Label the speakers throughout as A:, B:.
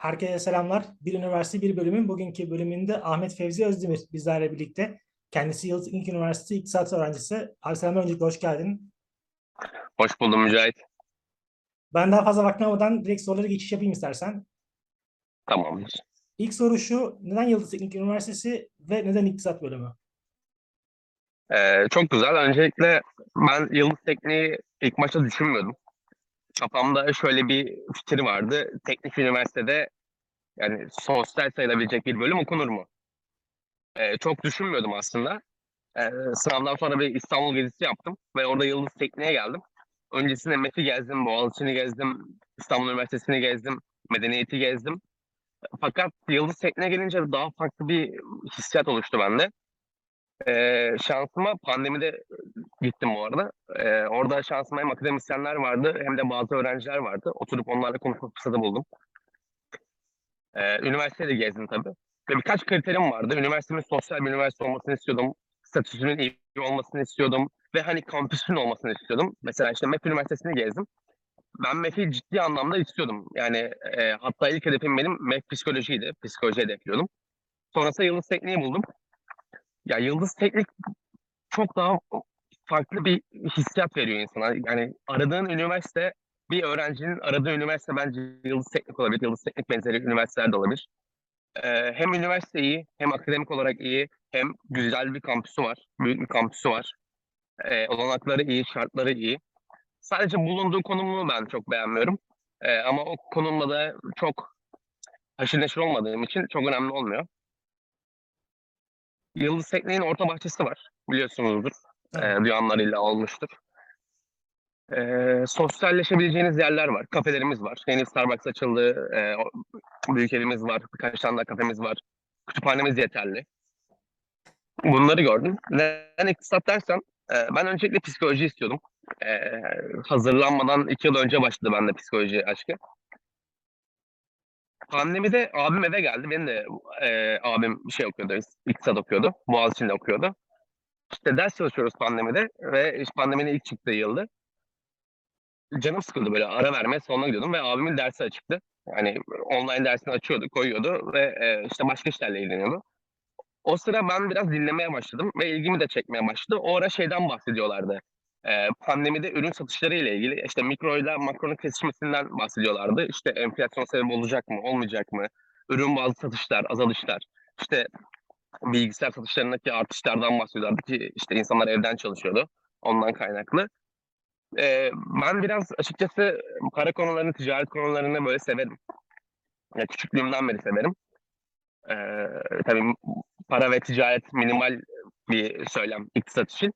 A: Herkese selamlar. Bir üniversite bir bölümün bugünkü bölümünde Ahmet Fevzi Özdemir bizlerle birlikte. Kendisi Yıldız İlk Üniversitesi İktisat öğrencisi. Abi selamlar öncelikle hoş geldin.
B: Hoş buldum Mücahit.
A: Ben daha fazla vaktim almadan direkt sorulara geçiş yapayım istersen.
B: Tamamdır.
A: İlk soru şu. Neden Yıldız Teknik Üniversitesi ve neden İktisat bölümü?
B: Ee, çok güzel. Öncelikle ben Yıldız Tekniği ilk başta düşünmüyordum. Kafamda şöyle bir fikir vardı. Teknik üniversitede yani sosyal sayılabilecek bir bölüm okunur mu? Ee, çok düşünmüyordum aslında. Ee, sınavdan sonra bir İstanbul gezisi yaptım ve orada Yıldız Tekniğe geldim. Öncesinde MEF'i gezdim, Boğaziçi'ni gezdim, İstanbul Üniversitesi'ni gezdim, Medeniyet'i gezdim. Fakat Yıldız Tekniğe gelince daha farklı bir hissiyat oluştu bende. Ee, şansıma pandemide gittim bu arada. Ee, orada şansıma hem akademisyenler vardı hem de bazı öğrenciler vardı. Oturup onlarla konuşma fırsatı buldum. Ee, üniversiteyi de gezdim tabii. Ve birkaç kriterim vardı. Üniversitemin sosyal bir üniversite olmasını istiyordum. Statüsünün iyi olmasını istiyordum. Ve hani kampüsün olmasını istiyordum. Mesela işte MEF Üniversitesi'ni gezdim. Ben MEF'i ciddi anlamda istiyordum. Yani e, hatta ilk hedefim benim MEF psikolojiydi. Psikoloji hedefliyordum. Sonrasında Yıldız Tekniği buldum. Ya Yıldız Teknik çok daha farklı bir hissiyat veriyor insana. Yani aradığın üniversite, bir öğrencinin aradığı üniversite bence Yıldız Teknik olabilir. Yıldız Teknik benzeri üniversiteler de olabilir. Ee, hem üniversite iyi, hem akademik olarak iyi, hem güzel bir kampüsü var. Büyük bir kampüsü var. Ee, olanakları iyi, şartları iyi. Sadece bulunduğu konumu ben çok beğenmiyorum. Ee, ama o konumla da çok haşır neşir olmadığım için çok önemli olmuyor. Yıldız Tekniğin orta bahçesi var. Biliyorsunuzdur.
A: Evet.
B: E, duyanlarıyla olmuştur. E, sosyalleşebileceğiniz yerler var. Kafelerimiz var. Yeni Starbucks açıldı. E, büyük evimiz var. Birkaç tane daha kafemiz var. Kütüphanemiz yeterli. Bunları gördüm. Neden iktisat dersen e, ben öncelikle psikoloji istiyordum. E, hazırlanmadan iki yıl önce başladı bende psikoloji aşkı. Pandemide abim eve geldi. Benim de e, abim şey okuyordu, iktisat okuyordu. Boğaziçi'nde okuyordu. İşte ders çalışıyoruz pandemide ve işte pandeminin ilk çıktığı yıldı. Canım sıkıldı böyle ara vermeye salona gidiyordum ve abimin dersi açıktı. Yani online dersini açıyordu, koyuyordu ve e, işte başka işlerle ilgileniyordu. O sıra ben biraz dinlemeye başladım ve ilgimi de çekmeye başladı. O ara şeyden bahsediyorlardı. E, pandemide ürün satışları ile ilgili işte mikro ile makronun kesişmesinden bahsediyorlardı. İşte enflasyon sebebi olacak mı, olmayacak mı? Ürün bazı satışlar, azalışlar. İşte bilgisayar satışlarındaki artışlardan bahsediyorlardı ki işte insanlar evden çalışıyordu. Ondan kaynaklı. Ee, ben biraz açıkçası para konularını, ticaret konularını böyle severim. Ya küçüklüğümden beri severim. Ee, tabii para ve ticaret minimal bir söylem iktisat için.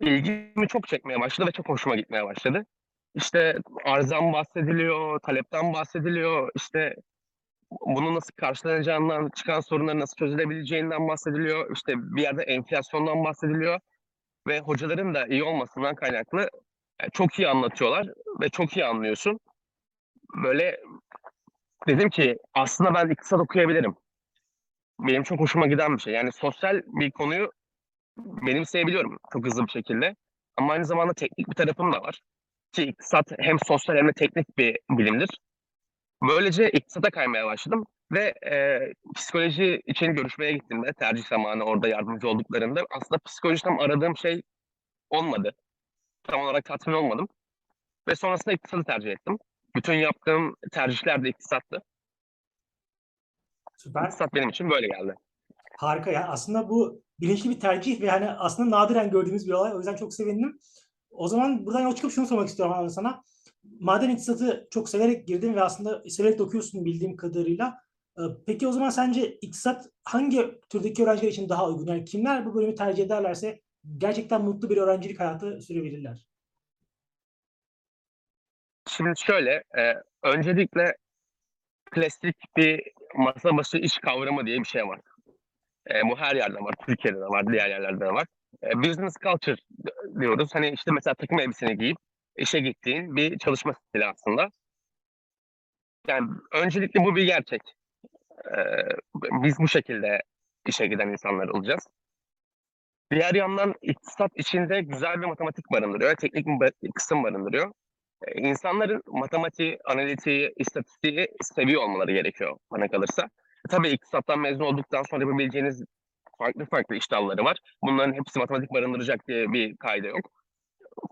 B: İlgimi çok çekmeye başladı ve çok hoşuma gitmeye başladı. İşte arzdan bahsediliyor, talepten bahsediliyor, işte bunu nasıl karşılanacağından, çıkan sorunları nasıl çözülebileceğinden bahsediliyor. İşte bir yerde enflasyondan bahsediliyor. Ve hocaların da iyi olmasından kaynaklı e, çok iyi anlatıyorlar ve çok iyi anlıyorsun. Böyle dedim ki aslında ben iktisat okuyabilirim. Benim çok hoşuma giden bir şey. Yani sosyal bir konuyu benimseyebiliyorum çok hızlı bir şekilde. Ama aynı zamanda teknik bir tarafım da var. Ki iktisat hem sosyal hem de teknik bir bilimdir. Böylece iktisata kaymaya başladım ve e, psikoloji için görüşmeye gittiğimde tercih zamanı orada yardımcı olduklarında aslında psikoloji tam aradığım şey olmadı. Tam olarak tatmin olmadım. Ve sonrasında iktisatı tercih ettim. Bütün yaptığım tercihler de iktisattı.
A: Süper.
B: İktisat benim için böyle geldi.
A: Harika ya. Aslında bu bilinçli bir tercih ve hani aslında nadiren gördüğümüz bir olay. O yüzden çok sevindim. O zaman buradan yola çıkıp şunu sormak istiyorum abi sana. Madem iktisatı çok severek girdin ve aslında severek de okuyorsun bildiğim kadarıyla. Ee, Peki o zaman sence iktisat hangi türdeki öğrenciler için daha uygun? Yani kimler bu bölümü tercih ederlerse gerçekten mutlu bir öğrencilik hayatı sürebilirler?
B: Şimdi şöyle, e, öncelikle klasik bir masa başı iş kavramı diye bir şey var. E, bu her yerde var, Türkiye'de de var, diğer yerlerde de var. E, business culture diyoruz. Hani işte mesela takım elbiseni giyip işe gittiğin bir çalışma stili aslında. Yani öncelikle bu bir gerçek. E, biz bu şekilde işe giden insanlar olacağız. Diğer yandan iktisat içinde güzel bir matematik barındırıyor, teknik bir kısım barındırıyor. e, insanların matematiği, analitiği, istatistiği seviyor olmaları gerekiyor bana kalırsa. Tabii iktisattan mezun olduktan sonra yapabileceğiniz farklı farklı iş dalları var. Bunların hepsi matematik barındıracak diye bir kayda yok.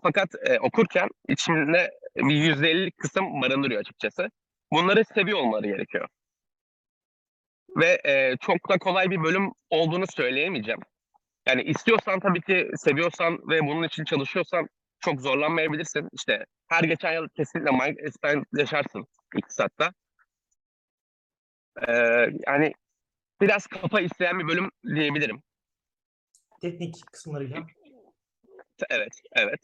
B: Fakat e, okurken içinde bir yüzde elli kısım barındırıyor açıkçası. Bunları seviyor olmaları gerekiyor. Ve e, çok da kolay bir bölüm olduğunu söyleyemeyeceğim. Yani istiyorsan tabii ki seviyorsan ve bunun için çalışıyorsan çok zorlanmayabilirsin. İşte her geçen yıl kesinlikle Mike Espen yaşarsın iktisatta. Ee, yani biraz kafa isteyen bir bölüm diyebilirim.
A: Teknik kısımlarıyla.
B: Evet, evet.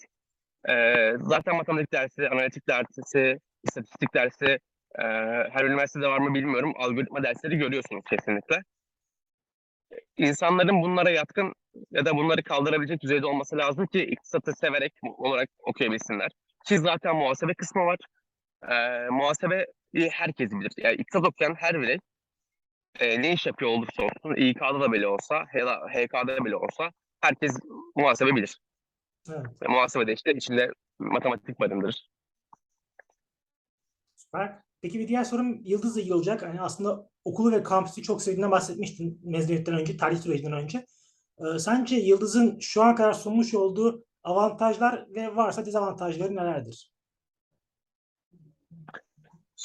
B: Ee, zaten matematik dersi, analitik dersi, istatistik dersi e, her üniversitede var mı bilmiyorum. Algoritma dersleri görüyorsunuz kesinlikle. İnsanların bunlara yatkın ya da bunları kaldırabilecek düzeyde olması lazım ki iktisatı severek olarak okuyabilsinler. Ki zaten muhasebe kısmı var. Ee, muhasebeyi herkes bilir. Yani iktisat okuyan her birey e, ne iş yapıyor olursa olsun, İK'da da bile olsa, HK'da bile olsa herkes muhasebe bilir.
A: Evet.
B: Ve muhasebede işte içinde matematik barındırır.
A: Süper. Peki bir diğer sorum Yıldız'la ilgili olacak. Hani aslında okulu ve kampüsü çok sevdiğinden bahsetmiştin mezuniyetten önce, tarih sürecinden önce. Ee, sence Yıldız'ın şu ana kadar sunmuş olduğu avantajlar ve varsa dezavantajları nelerdir?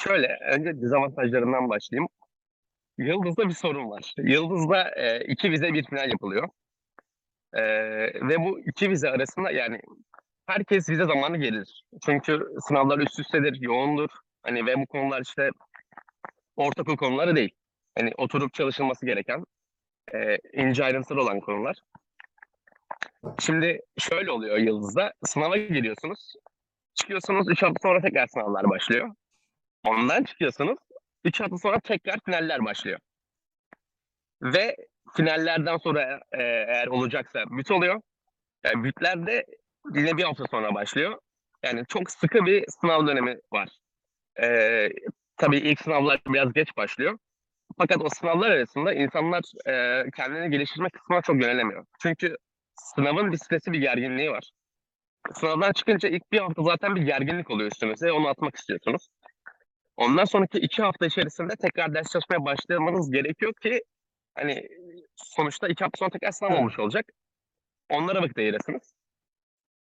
B: Şöyle, önce dezavantajlarından başlayayım. Yıldız'da bir sorun var. Yıldız'da e, iki vize bir final yapılıyor. E, ve bu iki vize arasında yani herkes vize zamanı gelir. Çünkü sınavlar üst üstedir, yoğundur. Hani ve bu konular işte ortaokul konuları değil. Hani oturup çalışılması gereken e, ince ayrıntılı olan konular. Şimdi şöyle oluyor Yıldız'da. Sınava giriyorsunuz. Çıkıyorsunuz 3 hafta sonra tekrar sınavlar başlıyor. Ondan çıkıyorsunuz. 3 hafta sonra tekrar finaller başlıyor. Ve finallerden sonra e, eğer olacaksa büt oluyor. Yani bütler de yine bir hafta sonra başlıyor. Yani çok sıkı bir sınav dönemi var. E, tabii ilk sınavlar biraz geç başlıyor. Fakat o sınavlar arasında insanlar e, kendini geliştirme kısmına çok yönelemiyor. Çünkü sınavın bir stresi, bir gerginliği var. Sınavdan çıkınca ilk bir hafta zaten bir gerginlik oluyor üstünüze. Onu atmak istiyorsunuz. Ondan sonraki iki hafta içerisinde tekrar ders çalışmaya başlamanız gerekiyor ki hani sonuçta iki hafta sonra tekrar sınav olmuş olacak. Onlara vakit ayırasınız.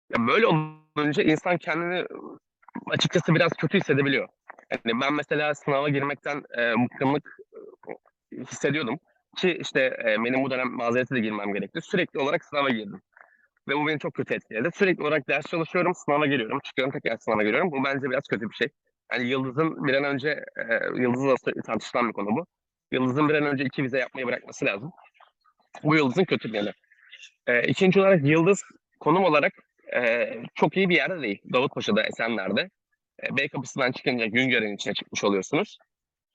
B: Ya böyle olunca insan kendini açıkçası biraz kötü hissedebiliyor. Yani ben mesela sınava girmekten e, bıkkınlık e, hissediyordum. Ki işte e, benim bu dönem mazerete de girmem gerekti. Sürekli olarak sınava girdim. Ve bu beni çok kötü etkiledi. Sürekli olarak ders çalışıyorum, sınava giriyorum, çıkıyorum tekrar sınava giriyorum. Bu bence biraz kötü bir şey. Yani Yıldız'ın bir an önce, e, Yıldız'la tartışılan bir konu bu. Yıldız'ın bir an önce iki vize yapmayı bırakması lazım. Bu Yıldız'ın kötü bir yanı. E, ikinci olarak Yıldız konum olarak e, çok iyi bir yerde değil. Davutpaşa'da, Esenler'de. E, B kapısından çıkınca Güngören'in içine çıkmış oluyorsunuz.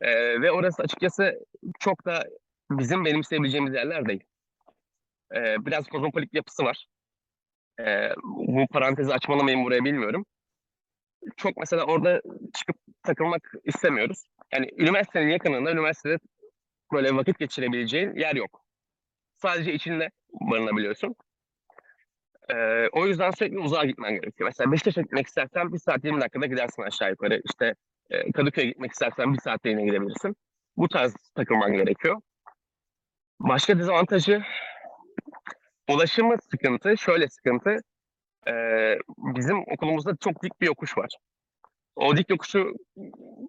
B: E, ve orası açıkçası çok da bizim benimseyebileceğimiz yerler değil. E, biraz kozmopolit yapısı var. E, bu parantezi açmalı mıyım buraya bilmiyorum. Çok mesela orada çıkıp takılmak istemiyoruz. Yani üniversitenin yakınında üniversitede böyle vakit geçirebileceğin yer yok. Sadece içinde barınabiliyorsun. Ee, o yüzden sürekli uzağa gitmen gerekiyor. Mesela Beşiktaş'a gitmek istersen bir saat 20 dakikada gidersin aşağı yukarı. İşte e, Kadıköy'e gitmek istersen bir saatte yine gidebilirsin. Bu tarz takılman gerekiyor. Başka dezavantajı ulaşımı sıkıntı. Şöyle sıkıntı. Ee, bizim okulumuzda çok dik bir yokuş var. O dik yokuşu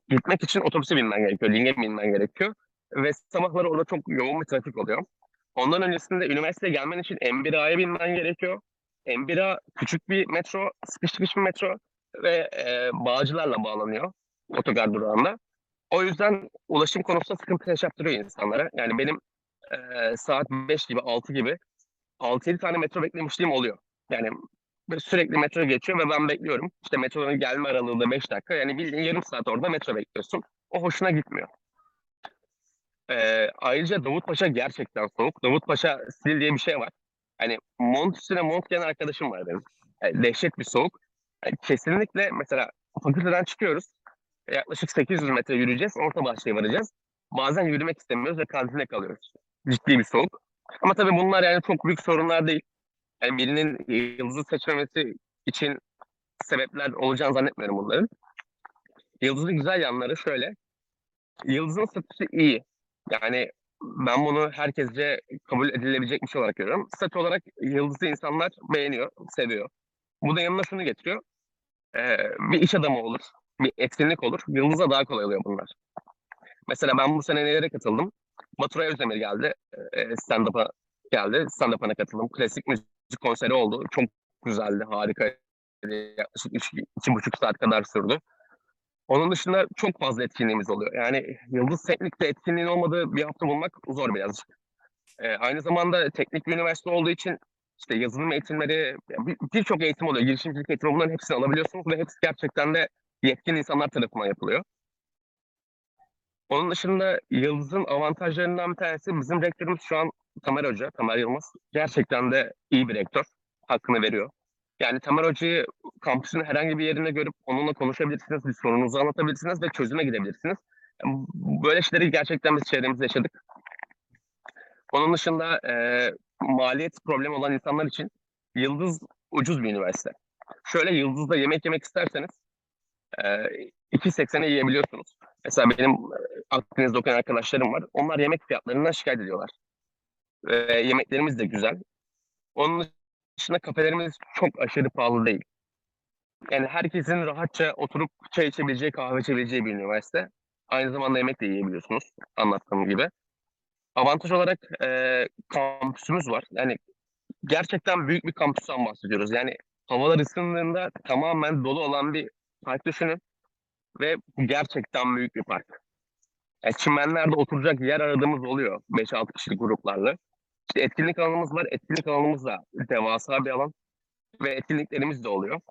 B: gitmek için otobüse binmen gerekiyor. Linge binmen gerekiyor. Ve sabahları orada çok yoğun bir trafik oluyor. Ondan öncesinde üniversiteye gelmen için M1A'ya binmen gerekiyor. M1A küçük bir metro, sıkışmış bir metro ve e, bağcılarla bağlanıyor otogar durağında. O yüzden ulaşım konusunda sıkıntı yaşattırıyor insanlara. Yani benim e, saat 5 gibi, 6 gibi 6-7 tane metro beklemişliğim oluyor. Yani böyle sürekli metro geçiyor ve ben bekliyorum. İşte metronun gelme aralığı da 5 dakika. Yani bildiğin yarım saat orada metro bekliyorsun. O hoşuna gitmiyor. Ee, ayrıca Davutpaşa gerçekten soğuk. Davutpaşa stil diye bir şey var. Hani mont üstüne mont giyen arkadaşım var benim. Yani dehşet bir soğuk. Yani kesinlikle mesela fakülteden çıkıyoruz. Yaklaşık 800 metre yürüyeceğiz. Orta bahçeye varacağız. Bazen yürümek istemiyoruz ve kantinde kalıyoruz. Ciddi bir soğuk. Ama tabii bunlar yani çok büyük sorunlar değil. Yani birinin yıldızı seçmemesi için sebepler olacağını zannetmiyorum bunların. Yıldız'ın güzel yanları şöyle. Yıldız'ın statüsü iyi. Yani ben bunu herkesce kabul edilebilecek bir şey olarak görüyorum. Statü olarak Yıldız'ı insanlar beğeniyor, seviyor. Bu da yanına şunu getiriyor. Ee, bir iş adamı olur, bir etkinlik olur. Yıldız'a daha kolay oluyor bunlar. Mesela ben bu sene nelere katıldım? Baturay Özdemir geldi. E, stand-up'a geldi. Stand-up'ına katıldım. Klasik müzik konseri oldu. Çok güzeldi, harika. Yaklaşık üç, iki buçuk saat kadar sürdü. Onun dışında çok fazla etkinliğimiz oluyor. Yani Yıldız Teknik'te etkinliğin olmadığı bir hafta bulmak zor birazcık. E, aynı zamanda teknik bir üniversite olduğu için işte yazılım eğitimleri, bir- birçok eğitim oluyor. Girişimcilik eğitimi bunların hepsini alabiliyorsunuz ve hepsi gerçekten de yetkin insanlar tarafından yapılıyor. Onun dışında Yıldız'ın avantajlarından bir tanesi bizim rektörümüz şu an Tamer Hoca, Tamer Yılmaz. Gerçekten de iyi bir rektör. Hakkını veriyor. Yani Tamer Hoca'yı kampüsün herhangi bir yerine görüp onunla konuşabilirsiniz, bir sorununuzu anlatabilirsiniz ve çözüme gidebilirsiniz. Böyle şeyleri gerçekten biz çevremizde yaşadık. Onun dışında eee, maliyet problemi olan insanlar için Yıldız ucuz bir üniversite. Şöyle Yıldız'da yemek yemek isterseniz eee 2.80'e yiyebiliyorsunuz. Mesela benim e, Akdeniz'de okuyan arkadaşlarım var. Onlar yemek fiyatlarından şikayet ediyorlar. Ve yemeklerimiz de güzel. Onun dışında kafelerimiz çok aşırı pahalı değil. Yani herkesin rahatça oturup çay içebileceği, kahve içebileceği bir üniversite. Aynı zamanda yemek de yiyebiliyorsunuz anlattığım gibi. Avantaj olarak e, kampüsümüz var. Yani gerçekten büyük bir kampüsten bahsediyoruz. Yani havalar ısındığında tamamen dolu olan bir park düşünün. Ve gerçekten büyük bir park. Yani çimenlerde oturacak yer aradığımız oluyor 5-6 kişilik gruplarla. Etkinlik alanımız var. Etkinlik alanımız da devasa bir alan. Ve etkinliklerimiz de oluyor.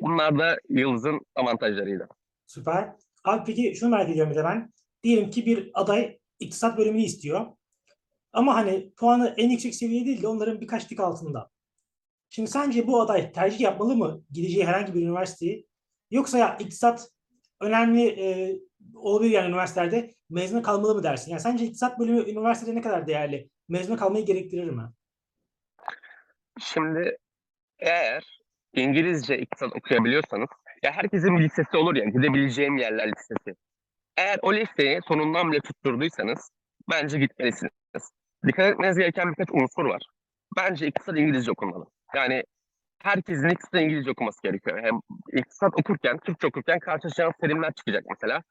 B: Bunlar da Yıldız'ın avantajlarıydı.
A: Süper. Abi peki şunu merak ediyorum bir de ben. Diyelim ki bir aday iktisat bölümünü istiyor. Ama hani puanı en yüksek seviye değil de onların birkaç tık altında. Şimdi sence bu aday tercih yapmalı mı gideceği herhangi bir üniversiteyi? Yoksa ya iktisat önemli e, olabilir yani üniversitelerde mezuna kalmalı mı dersin? Yani sence iktisat bölümü üniversitede ne kadar değerli? Mezuna kalmayı gerektirir mi?
B: Şimdi eğer İngilizce iktisat okuyabiliyorsanız ya herkesin bir listesi olur ya gidebileceğim yerler listesi. Eğer o listeyi sonundan bile tutturduysanız bence gitmelisiniz. Dikkat etmeniz gereken birkaç unsur var. Bence iktisat İngilizce okunmalı. Yani herkesin iktisat İngilizce okuması gerekiyor. Hem iktisat okurken, Türkçe okurken karşılaşacağınız terimler çıkacak mesela.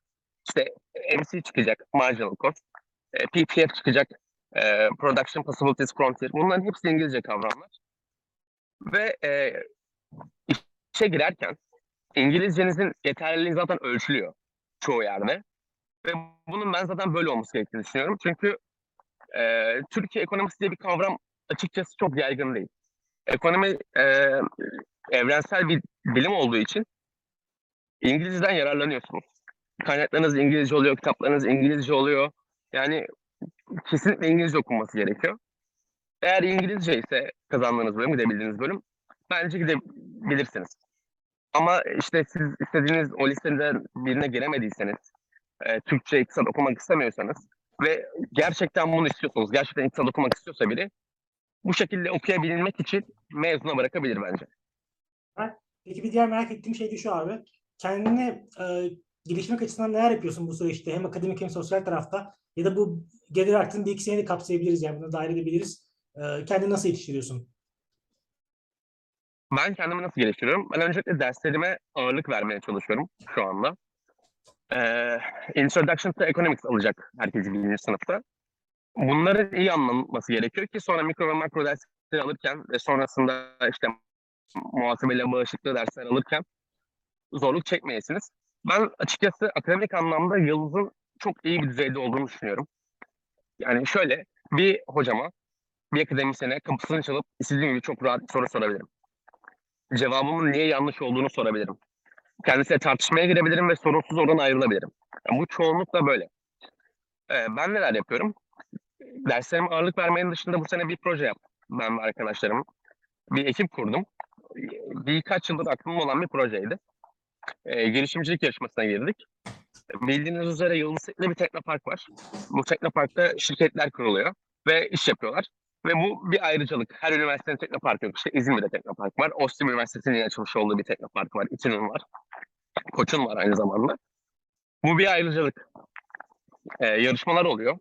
B: İşte MC çıkacak, marginal cost. e, PPF çıkacak, e, Production Possibilities Frontier. Bunların hepsi İngilizce kavramlar. Ve e, işe girerken İngilizcenizin yeterliliği zaten ölçülüyor çoğu yerde. Ve bunun ben zaten böyle olması gerektiğini düşünüyorum. Çünkü e, Türkiye ekonomisi diye bir kavram açıkçası çok yaygın değil. Ekonomi e, evrensel bir bilim olduğu için İngilizceden yararlanıyorsunuz. Kaynaklarınız İngilizce oluyor, kitaplarınız İngilizce oluyor. Yani kesinlikle İngilizce okunması gerekiyor. Eğer İngilizce ise kazandığınız bölüm, gidebildiğiniz bölüm bence gidebilirsiniz. Ama işte siz istediğiniz o listeden birine giremediyseniz, e, Türkçe iktisat okumak istemiyorsanız ve gerçekten bunu istiyorsanız, gerçekten iktisat okumak istiyorsa biri bu şekilde okuyabilmek için mezuna bırakabilir bence.
A: Peki bir diğer merak ettiğim şey de şu abi. Kendini e, gelişmek açısından neler yapıyorsun bu süreçte? Hem akademik hem sosyal tarafta ya da bu gelir artın bir iki seneyi de kapsayabiliriz yani bunu dahil edebiliriz. E, kendini nasıl yetiştiriyorsun?
B: Ben kendimi nasıl geliştiriyorum? Ben öncelikle derslerime ağırlık vermeye çalışıyorum şu anda. Ee, Introduction to Economics alacak herkes birinci sınıfta. Bunların iyi anlanması gerekiyor ki sonra mikro ve makro dersleri alırken ve sonrasında işte muhasebeyle bağışıklığı dersler alırken zorluk çekmeyesiniz. Ben açıkçası akademik anlamda Yıldız'ın çok iyi bir düzeyde olduğunu düşünüyorum. Yani şöyle bir hocama, bir akademisyene kapısını çalıp istediğim gibi çok rahat soru sorabilirim cevabımın niye yanlış olduğunu sorabilirim. Kendisiyle tartışmaya girebilirim ve sorunsuz oradan ayrılabilirim. Yani bu çoğunlukla böyle. Ee, ben neler yapıyorum? Derslerime ağırlık vermenin dışında bu sene bir proje yaptım. Ben ve arkadaşlarım. Bir ekip kurdum. Birkaç yıldır aklımda olan bir projeydi. Ee, girişimcilik yarışmasına girdik. Bildiğiniz üzere Yıldız Tekne bir teknopark var. Bu teknoparkta şirketler kuruluyor ve iş yapıyorlar. Ve bu bir ayrıcalık. Her üniversitenin teknoparkı yok. İşte İzmir'de teknopark var. Ostim Üniversitesi'nin yeni açılmış olduğu bir teknopark var. İTÜ'nün var. Koç'un var aynı zamanda. Bu bir ayrıcalık. Ee, yarışmalar oluyor.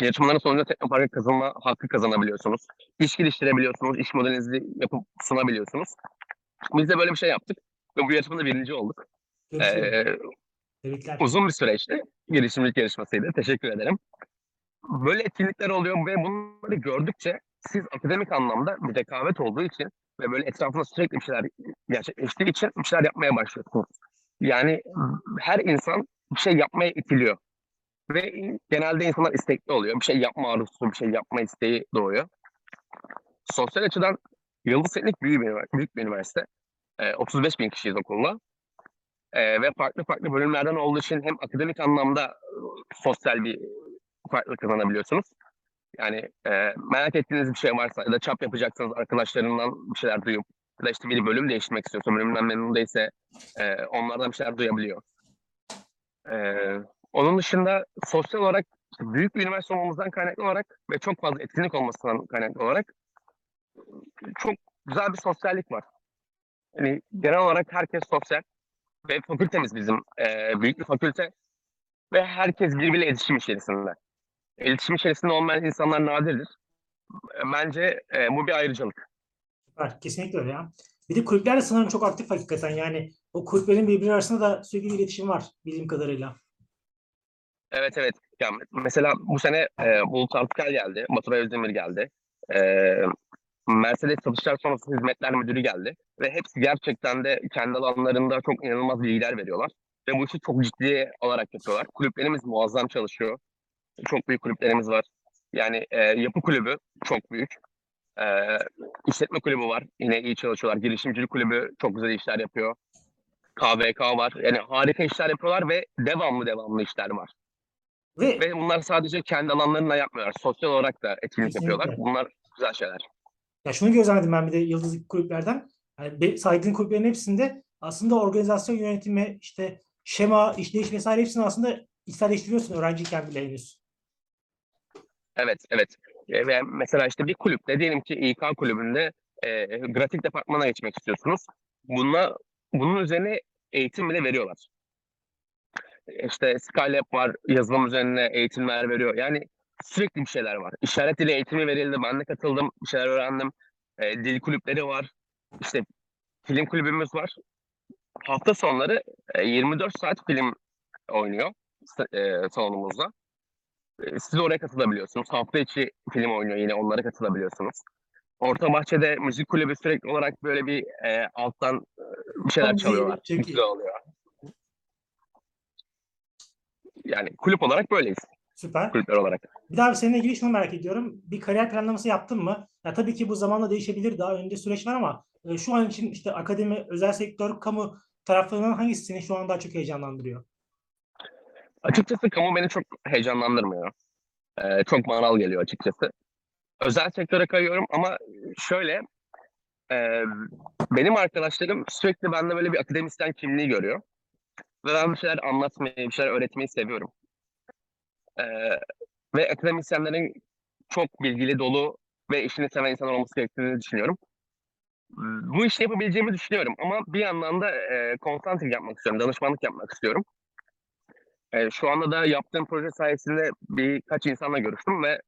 B: Yarışmaların sonucunda teknoparka kazanma hakkı kazanabiliyorsunuz. İş geliştirebiliyorsunuz. iş modelinizi yapıp sunabiliyorsunuz. Biz de böyle bir şey yaptık. Ve bu yarışmada birinci olduk. Ee,
A: Tebrikler.
B: uzun bir süreçti. Girişimcilik yarışmasıydı. Teşekkür ederim. Böyle etkinlikler oluyor ve bunları gördükçe siz akademik anlamda bir rekabet olduğu için ve böyle etrafında sürekli bir şeyler gerçekleştiği için bir şeyler yapmaya başlıyorsunuz. Yani her insan bir şey yapmaya itiliyor. Ve genelde insanlar istekli oluyor. Bir şey yapma arzusu, bir şey yapma isteği doğuyor. Sosyal açıdan Yıldız Teknik büyük bir, üniversite. Ee, 35 bin kişiyiz okulda. Ee, ve farklı farklı bölümlerden olduğu için hem akademik anlamda e, sosyal bir farklılık kazanabiliyorsunuz. Yani e, merak ettiğiniz bir şey varsa ya da çap yapacaksanız arkadaşlarından bir şeyler duyup ya da işte biri bölüm değiştirmek istiyorsa, bölümden memnun değilse e, onlardan bir şeyler duyabiliyor. E, onun dışında sosyal olarak büyük bir üniversite olmamızdan kaynaklı olarak ve çok fazla etkinlik olmasından kaynaklı olarak çok güzel bir sosyallik var. Yani genel olarak herkes sosyal ve fakültemiz bizim e, büyük bir fakülte ve herkes birbiriyle iletişim içerisinde. İletişim içerisinde olmayan insanlar nadirdir. Bence e, bu bir ayrıcalık.
A: Süper. Kesinlikle öyle ya. Bir de kulüpler de sanırım çok aktif hakikaten. Yani o kulüplerin birbiri arasında da sürekli bir iletişim var bildiğim kadarıyla.
B: Evet evet. Yani mesela bu sene e, Bulut Artıkel geldi. Baturay Özdemir geldi. E, Mercedes Satışlar Sonrası Hizmetler Müdürü geldi. Ve hepsi gerçekten de kendi alanlarında çok inanılmaz bilgiler veriyorlar. Ve bu işi çok ciddi alarak yapıyorlar. Kulüplerimiz muazzam çalışıyor. Çok büyük kulüplerimiz var. Yani e, yapı kulübü çok büyük. E, işletme kulübü var. Yine iyi çalışıyorlar. Girişimcilik kulübü çok güzel işler yapıyor. KVK var. Yani harika işler yapıyorlar ve devamlı devamlı işler var.
A: Ve
B: Ve bunlar sadece kendi alanlarında yapmıyorlar. Sosyal olarak da etkinlik
A: Kesinlikle.
B: yapıyorlar. Bunlar güzel şeyler.
A: Ya şunu gözlemledim ben bir de yıldız kulüplerden. Yani saydığın kulüplerin hepsinde aslında organizasyon yönetimi, işte şema, işleyiş vesaire hepsini aslında içselleştiriyorsun öğrenciyken bile henüz.
B: Evet, evet. E, Ve mesela işte bir kulüpte diyelim ki İK kulübünde e, grafik departmana geçmek istiyorsunuz. Bununla, bunun üzerine eğitim bile veriyorlar. E, İşte Skylab var, yazılım üzerine eğitimler veriyor. Yani sürekli bir şeyler var. İşaret dili eğitimi verildi, ben de katıldım, bir şeyler öğrendim. E, dil kulüpleri var, işte film kulübümüz var. Hafta sonları e, 24 saat film oynuyor e, salonumuzda. E, Siz oraya katılabiliyorsunuz. Hafta içi film oynuyor yine onlara katılabiliyorsunuz. Orta Bahçe'de müzik kulübü sürekli olarak böyle bir e, alttan e, bir şeyler
A: Tam
B: çalıyorlar. Güzel oluyor. Yani kulüp olarak böyleyiz.
A: Süper.
B: Kulüpler olarak.
A: Bir daha seninle ilgili şunu merak ediyorum. Bir kariyer planlaması yaptın mı? Ya tabii ki bu zamanla değişebilir. Daha önünde süreç var ama e, şu an için işte akademi, özel sektör, kamu taraflarından hangisi seni şu an daha çok heyecanlandırıyor?
B: Açıkçası kamu beni çok heyecanlandırmıyor. E, çok manal geliyor açıkçası. Özel sektöre kayıyorum ama şöyle e, benim arkadaşlarım sürekli bende böyle bir akademisyen kimliği görüyor. Ve ben bir şeyler anlatmayı, bir şeyler öğretmeyi seviyorum. E, ve akademisyenlerin çok bilgili, dolu ve işini seven insanlar olması gerektiğini düşünüyorum. Bu işi yapabileceğimi düşünüyorum ama bir yandan da e, consulting yapmak istiyorum, danışmanlık yapmak istiyorum. E, şu anda da yaptığım proje sayesinde birkaç insanla görüştüm ve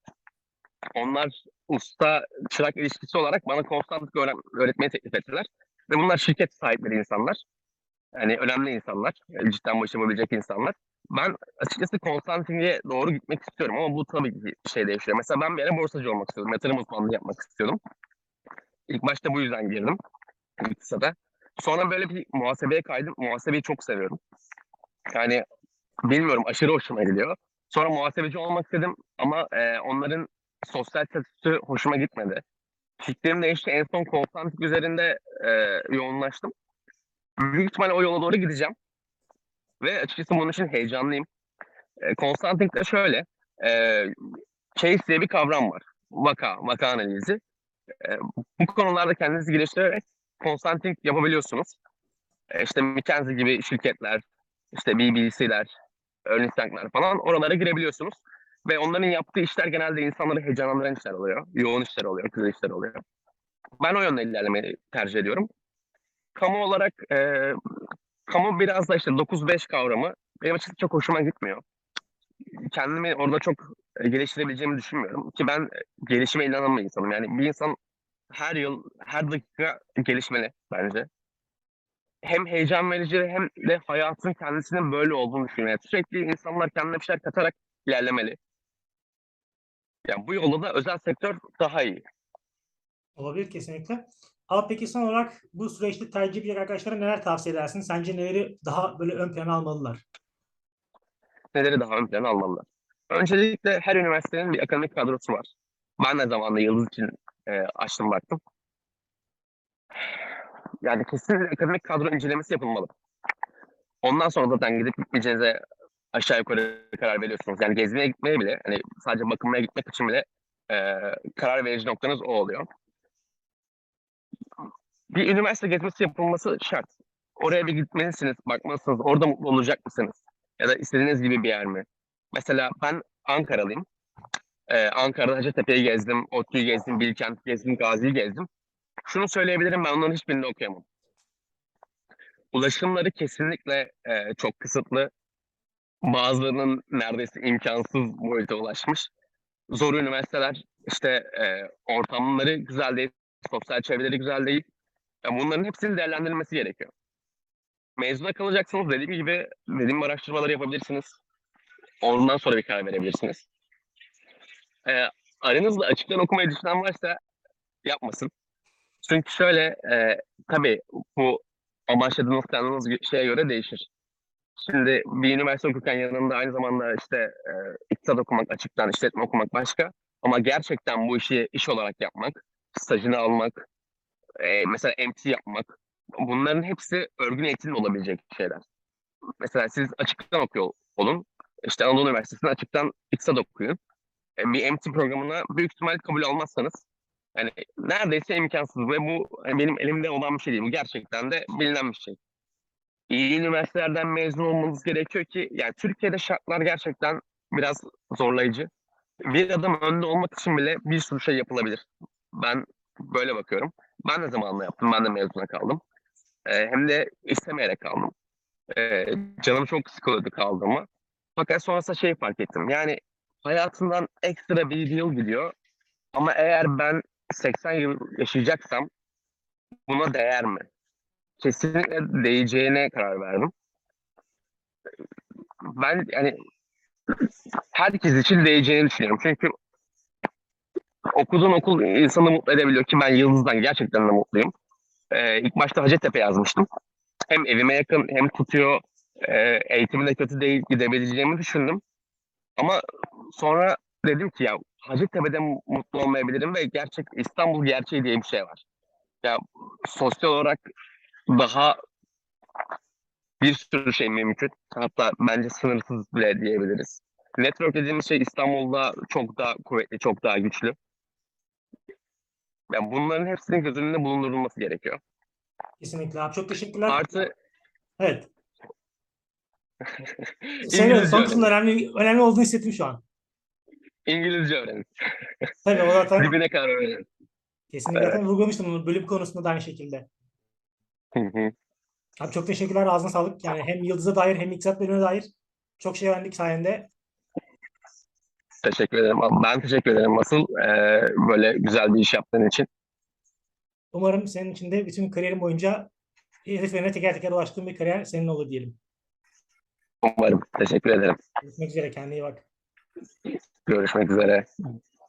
B: onlar usta çırak ilişkisi olarak bana konstantik öğren- öğretmeyi teklif ettiler. Ve bunlar şirket sahipleri insanlar. Yani önemli insanlar. cidden bu işi yapabilecek insanlar. Ben açıkçası konstantinge doğru gitmek istiyorum ama bu tabii ki şey değişiyor. Mesela ben bir ara borsacı olmak istiyordum. Yatırım uzmanlığı yapmak istiyordum. İlk başta bu yüzden girdim. İktisada. Sonra böyle bir muhasebeye kaydım. Muhasebeyi çok seviyorum. Yani bilmiyorum aşırı hoşuma gidiyor. Sonra muhasebeci olmak istedim ama e, onların sosyal statüsü hoşuma gitmedi. Fikrim değişti. En son konsantik üzerinde e, yoğunlaştım. Büyük ihtimalle o yola doğru gideceğim. Ve açıkçası bunun için heyecanlıyım. E, consulting de şöyle. E, case diye bir kavram var. Vaka, vaka analizi. E, bu konularda kendinizi geliştirerek consulting yapabiliyorsunuz. E, işte McKinsey gibi şirketler, işte BBC'ler, Ernst Young'lar falan oralara girebiliyorsunuz. Ve onların yaptığı işler genelde insanları heyecanlandıran işler oluyor. Yoğun işler oluyor, güzel işler oluyor. Ben o yönde ilerlemeyi tercih ediyorum. Kamu olarak e, kamu biraz da işte 9-5 kavramı benim açıkçası çok hoşuma gitmiyor. Kendimi orada çok e, geliştirebileceğimi düşünmüyorum. Ki ben e, gelişime inanan bir insanım. Yani bir insan her yıl, her dakika gelişmeli bence. Hem heyecan verici hem de hayatın kendisinin böyle olduğunu düşünüyorum. Yani sürekli insanlar kendine bir şeyler katarak ilerlemeli. Yani bu yolda da özel sektör daha iyi.
A: Olabilir kesinlikle. Abi peki son olarak bu süreçte tercih edecek arkadaşlara neler tavsiye edersin? Sence neleri daha böyle ön plana almalılar?
B: Neleri daha ön plana almalılar? Öncelikle her üniversitenin bir akademik kadrosu var. Ben de zamanında Yıldız için e, açtım baktım. Yani kesinlikle akademik kadro incelemesi yapılmalı. Ondan sonra zaten gidip gitmeyeceğinize aşağı yukarı karar veriyorsunuz. Yani gezmeye gitmeye bile, hani sadece bakınmaya gitmek için bile e, karar verici noktanız o oluyor. Bir üniversite gezmesi yapılması şart. Oraya bir gitmelisiniz, bakmalısınız. Orada mutlu olacak mısınız? Ya da istediğiniz gibi bir yer mi? Mesela ben Ankaralıyım. Ee, Ankara'da Hacettepe'yi gezdim, ODTÜ'yü gezdim, Bilkent'i gezdim, Gazi'yi gezdim. Şunu söyleyebilirim, ben onların hiçbirini okuyamam. Ulaşımları kesinlikle e, çok kısıtlı. Bazılarının neredeyse imkansız boyuta ulaşmış. Zor üniversiteler, işte e, ortamları güzel değil, sosyal çevreleri güzel değil. Yani bunların hepsinin değerlendirilmesi gerekiyor. Mezuna kalacaksınız dediğim gibi dediğim araştırmaları yapabilirsiniz. Ondan sonra bir karar verebilirsiniz. Ee, aranızda açıktan okumayı düşünen varsa yapmasın. Çünkü şöyle e, tabii bu amaçladığınız planınız şeye göre değişir. Şimdi bir üniversite okurken yanında aynı zamanda işte e, iktisat okumak, açıktan işletme okumak başka. Ama gerçekten bu işi iş olarak yapmak, stajını almak, e, mesela MT yapmak, bunların hepsi örgün eğitimle olabilecek şeyler. Mesela siz açıktan okuyor olun. İşte Anadolu Üniversitesi'nde açıktan iktisat okuyun. E, bir MT programına büyük ihtimal kabul almazsanız yani neredeyse imkansız ve bu hani benim elimde olan bir şey değil. Bu gerçekten de bilinen bir şey. İyi üniversitelerden mezun olmanız gerekiyor ki yani Türkiye'de şartlar gerçekten biraz zorlayıcı. Bir adım önde olmak için bile bir sürü şey yapılabilir. Ben böyle bakıyorum. Ben de zamanla yaptım. Ben de mezuna kaldım. Ee, hem de istemeyerek kaldım. Ee, canım çok sıkılıyordu kaldığımı. Fakat sonrasında şey fark ettim. Yani hayatından ekstra bir yıl gidiyor. Ama eğer ben 80 yıl yaşayacaksam buna değer mi? Kesinlikle değeceğine karar verdim. Ben yani herkes için değeceğini düşünüyorum. Çünkü okuduğun okul insanı mutlu edebiliyor ki ben Yıldız'dan gerçekten de mutluyum. Ee, ilk başta Hacettepe yazmıştım. Hem evime yakın hem tutuyor. E, eğitimi de kötü değil gidebileceğimi düşündüm. Ama sonra dedim ki ya Hacettepe'de mu- mutlu olmayabilirim ve gerçek İstanbul gerçeği diye bir şey var. Ya sosyal olarak daha bir sürü şey mümkün. Hatta bence sınırsız bile diyebiliriz. Network dediğimiz şey İstanbul'da çok daha kuvvetli, çok daha güçlü. Yani bunların hepsinin göz önünde bulundurulması gerekiyor.
A: Kesinlikle abi. Çok teşekkürler.
B: Artı
A: Evet. Söyle, son
B: öğrenin.
A: önemli, önemli olduğunu hissettim şu an.
B: İngilizce öğrenin.
A: Tabii o zaten
B: Dibine kadar öğrenin.
A: kesinlikle
B: Evet.
A: zaten vurgulamıştım bunu bölüm konusunda da aynı şekilde.
B: Hı hı.
A: Abi çok teşekkürler. Ağzına sağlık. Yani hem Yıldız'a dair hem İktisat bölümüne dair çok şey öğrendik sayende.
B: Teşekkür ederim. Ben teşekkür ederim asıl eee, böyle güzel bir iş yaptığın için.
A: Umarım senin için de bütün kariyerin boyunca hedeflerine teker teker ulaştığın bir kariyer senin olur diyelim.
B: Umarım. Teşekkür ederim.
A: Görüşmek üzere. Kendine iyi bak.
B: Görüşmek üzere.